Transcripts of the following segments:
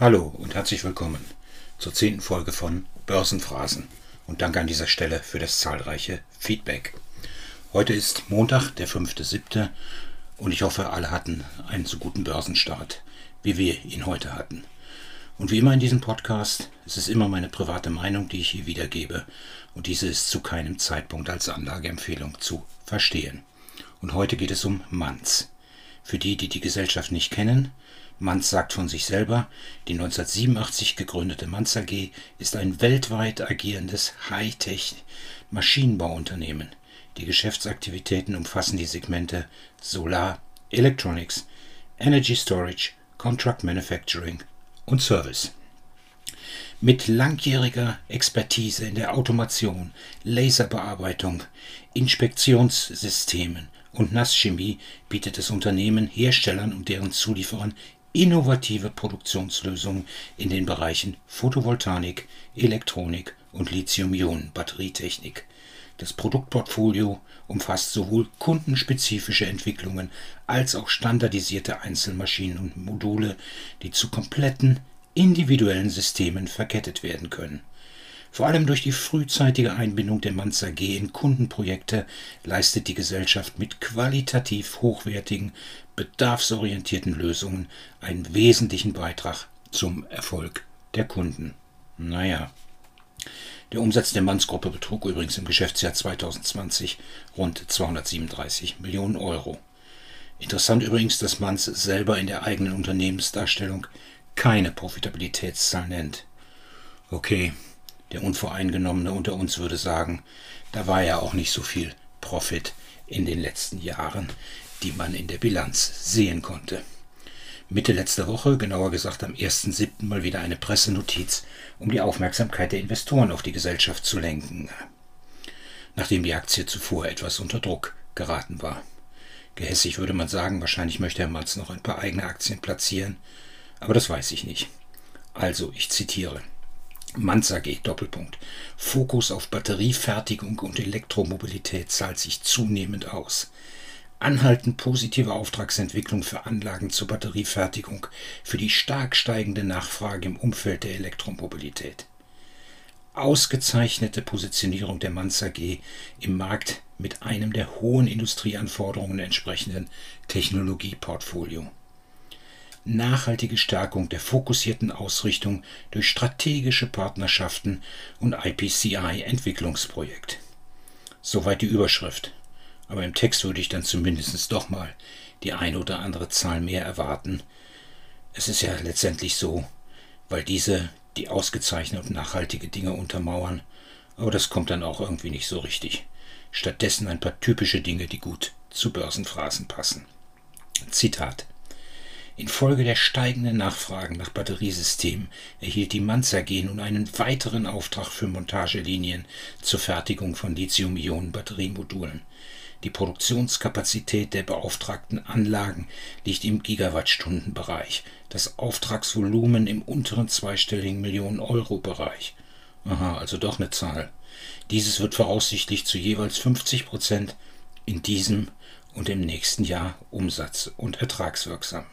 Hallo und herzlich willkommen zur zehnten Folge von Börsenphrasen und danke an dieser Stelle für das zahlreiche Feedback. Heute ist Montag, der 5.7. und ich hoffe, alle hatten einen so guten Börsenstart, wie wir ihn heute hatten. Und wie immer in diesem Podcast, es ist immer meine private Meinung, die ich hier wiedergebe und diese ist zu keinem Zeitpunkt als Anlageempfehlung zu verstehen. Und heute geht es um Manz. Für die, die die Gesellschaft nicht kennen, Manz sagt von sich selber, die 1987 gegründete Manz AG ist ein weltweit agierendes Hightech-Maschinenbauunternehmen. Die Geschäftsaktivitäten umfassen die Segmente Solar, Electronics, Energy Storage, Contract Manufacturing und Service. Mit langjähriger Expertise in der Automation, Laserbearbeitung, Inspektionssystemen und Nasschemie bietet das Unternehmen Herstellern und deren Zulieferern innovative Produktionslösungen in den Bereichen Photovoltaik, Elektronik und Lithium-Ionen-Batterietechnik. Das Produktportfolio umfasst sowohl kundenspezifische Entwicklungen als auch standardisierte Einzelmaschinen und Module, die zu kompletten individuellen Systemen verkettet werden können vor allem durch die frühzeitige Einbindung der Manz AG in Kundenprojekte leistet die Gesellschaft mit qualitativ hochwertigen, bedarfsorientierten Lösungen einen wesentlichen Beitrag zum Erfolg der Kunden. Naja. Der Umsatz der Manns-Gruppe betrug übrigens im Geschäftsjahr 2020 rund 237 Millionen Euro. Interessant übrigens, dass Manns selber in der eigenen Unternehmensdarstellung keine Profitabilitätszahl nennt. Okay, der Unvoreingenommene unter uns würde sagen, da war ja auch nicht so viel Profit in den letzten Jahren, die man in der Bilanz sehen konnte. Mitte letzter Woche, genauer gesagt am 1.7. mal wieder eine Pressenotiz, um die Aufmerksamkeit der Investoren auf die Gesellschaft zu lenken, nachdem die Aktie zuvor etwas unter Druck geraten war. Gehässig würde man sagen, wahrscheinlich möchte Herr Malz noch ein paar eigene Aktien platzieren, aber das weiß ich nicht. Also, ich zitiere. Manza G. Doppelpunkt. Fokus auf Batteriefertigung und Elektromobilität zahlt sich zunehmend aus. Anhaltend positive Auftragsentwicklung für Anlagen zur Batteriefertigung für die stark steigende Nachfrage im Umfeld der Elektromobilität. Ausgezeichnete Positionierung der Manza G im Markt mit einem der hohen Industrieanforderungen entsprechenden Technologieportfolio nachhaltige Stärkung der fokussierten Ausrichtung durch strategische Partnerschaften und IPCI-Entwicklungsprojekt. Soweit die Überschrift. Aber im Text würde ich dann zumindest doch mal die eine oder andere Zahl mehr erwarten. Es ist ja letztendlich so, weil diese die ausgezeichnete und nachhaltige Dinge untermauern, aber das kommt dann auch irgendwie nicht so richtig. Stattdessen ein paar typische Dinge, die gut zu Börsenphrasen passen. Zitat Infolge der steigenden Nachfragen nach Batteriesystemen erhielt die Manz AG nun einen weiteren Auftrag für Montagelinien zur Fertigung von Lithium-Ionen-Batteriemodulen. Die Produktionskapazität der beauftragten Anlagen liegt im Gigawattstundenbereich, das Auftragsvolumen im unteren zweistelligen Millionen-Euro-Bereich. Aha, also doch eine Zahl. Dieses wird voraussichtlich zu jeweils 50 Prozent in diesem und im nächsten Jahr umsatz- und ertragswirksam.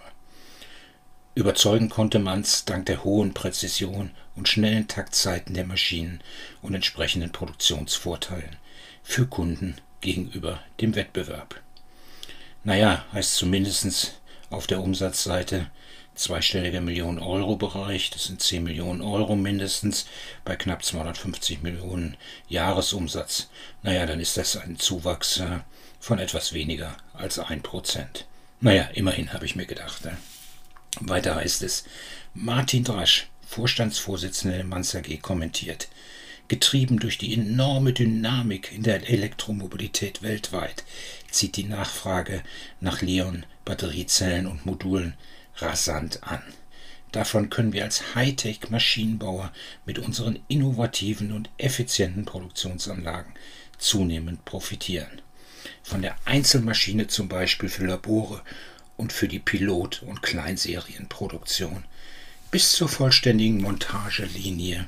Überzeugen konnte man's dank der hohen Präzision und schnellen Taktzeiten der Maschinen und entsprechenden Produktionsvorteilen für Kunden gegenüber dem Wettbewerb. Naja, heißt zumindest auf der Umsatzseite zweistelliger Millionen Euro Bereich, das sind 10 Millionen Euro mindestens, bei knapp 250 Millionen Jahresumsatz. Naja, dann ist das ein Zuwachs äh, von etwas weniger als ein Prozent. Naja, immerhin habe ich mir gedacht. Ne? Weiter heißt es, Martin Drasch, Vorstandsvorsitzender der Manz AG, kommentiert, Getrieben durch die enorme Dynamik in der Elektromobilität weltweit zieht die Nachfrage nach Leon, Batteriezellen und Modulen rasant an. Davon können wir als Hightech-Maschinenbauer mit unseren innovativen und effizienten Produktionsanlagen zunehmend profitieren. Von der Einzelmaschine zum Beispiel für Labore und für die Pilot- und Kleinserienproduktion bis zur vollständigen Montagelinie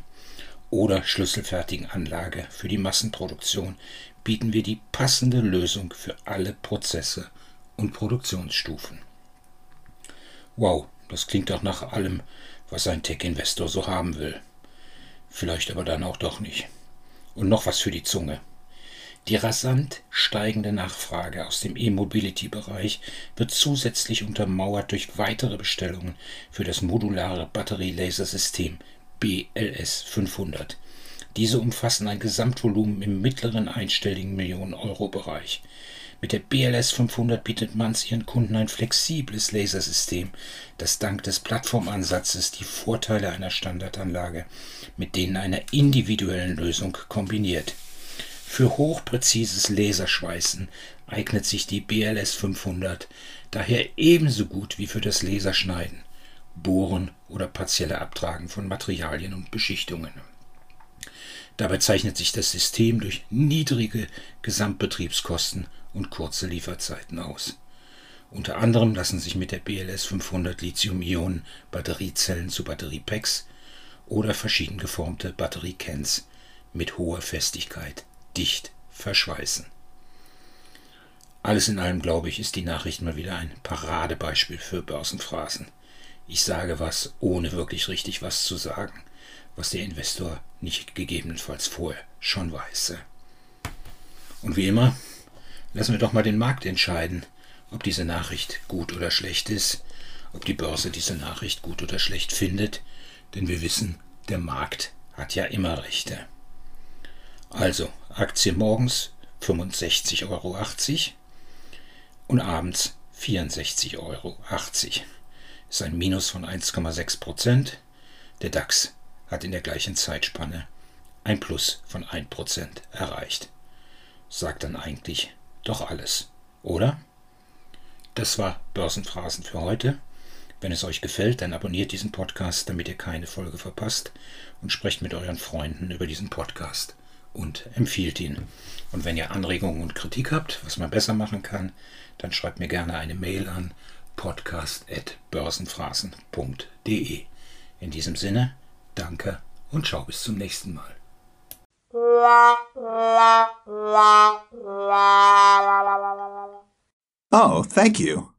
oder schlüsselfertigen Anlage für die Massenproduktion bieten wir die passende Lösung für alle Prozesse und Produktionsstufen. Wow, das klingt doch nach allem, was ein Tech-Investor so haben will. Vielleicht aber dann auch doch nicht. Und noch was für die Zunge. Die rasant steigende Nachfrage aus dem E-Mobility-Bereich wird zusätzlich untermauert durch weitere Bestellungen für das modulare Batterielasersystem BLS 500. Diese umfassen ein Gesamtvolumen im mittleren einstelligen Millionen-Euro-Bereich. Mit der BLS 500 bietet Manz ihren Kunden ein flexibles Lasersystem, das dank des Plattformansatzes die Vorteile einer Standardanlage mit denen einer individuellen Lösung kombiniert. Für hochpräzises Laserschweißen eignet sich die BLS 500 daher ebenso gut wie für das Laserschneiden, Bohren oder partielle Abtragen von Materialien und Beschichtungen. Dabei zeichnet sich das System durch niedrige Gesamtbetriebskosten und kurze Lieferzeiten aus. Unter anderem lassen sich mit der BLS 500 Lithium-Ionen-Batteriezellen zu Batteriepacks oder verschieden geformte Batteriecans mit hoher Festigkeit dicht verschweißen. Alles in allem, glaube ich, ist die Nachricht mal wieder ein Paradebeispiel für Börsenphrasen. Ich sage was, ohne wirklich richtig was zu sagen, was der Investor nicht gegebenenfalls vorher schon weiß. Und wie immer, lassen wir doch mal den Markt entscheiden, ob diese Nachricht gut oder schlecht ist, ob die Börse diese Nachricht gut oder schlecht findet, denn wir wissen, der Markt hat ja immer Rechte. Also, Aktie morgens 65,80 Euro und abends 64,80 Euro. Ist ein Minus von 1,6 Prozent. Der DAX hat in der gleichen Zeitspanne ein Plus von 1 Prozent erreicht. Sagt dann eigentlich doch alles, oder? Das war Börsenphrasen für heute. Wenn es euch gefällt, dann abonniert diesen Podcast, damit ihr keine Folge verpasst und sprecht mit euren Freunden über diesen Podcast und empfiehlt ihn. Und wenn ihr Anregungen und Kritik habt, was man besser machen kann, dann schreibt mir gerne eine Mail an podcast.börsenphrasen.de. In diesem Sinne, danke und ciao bis zum nächsten Mal. Oh, thank you.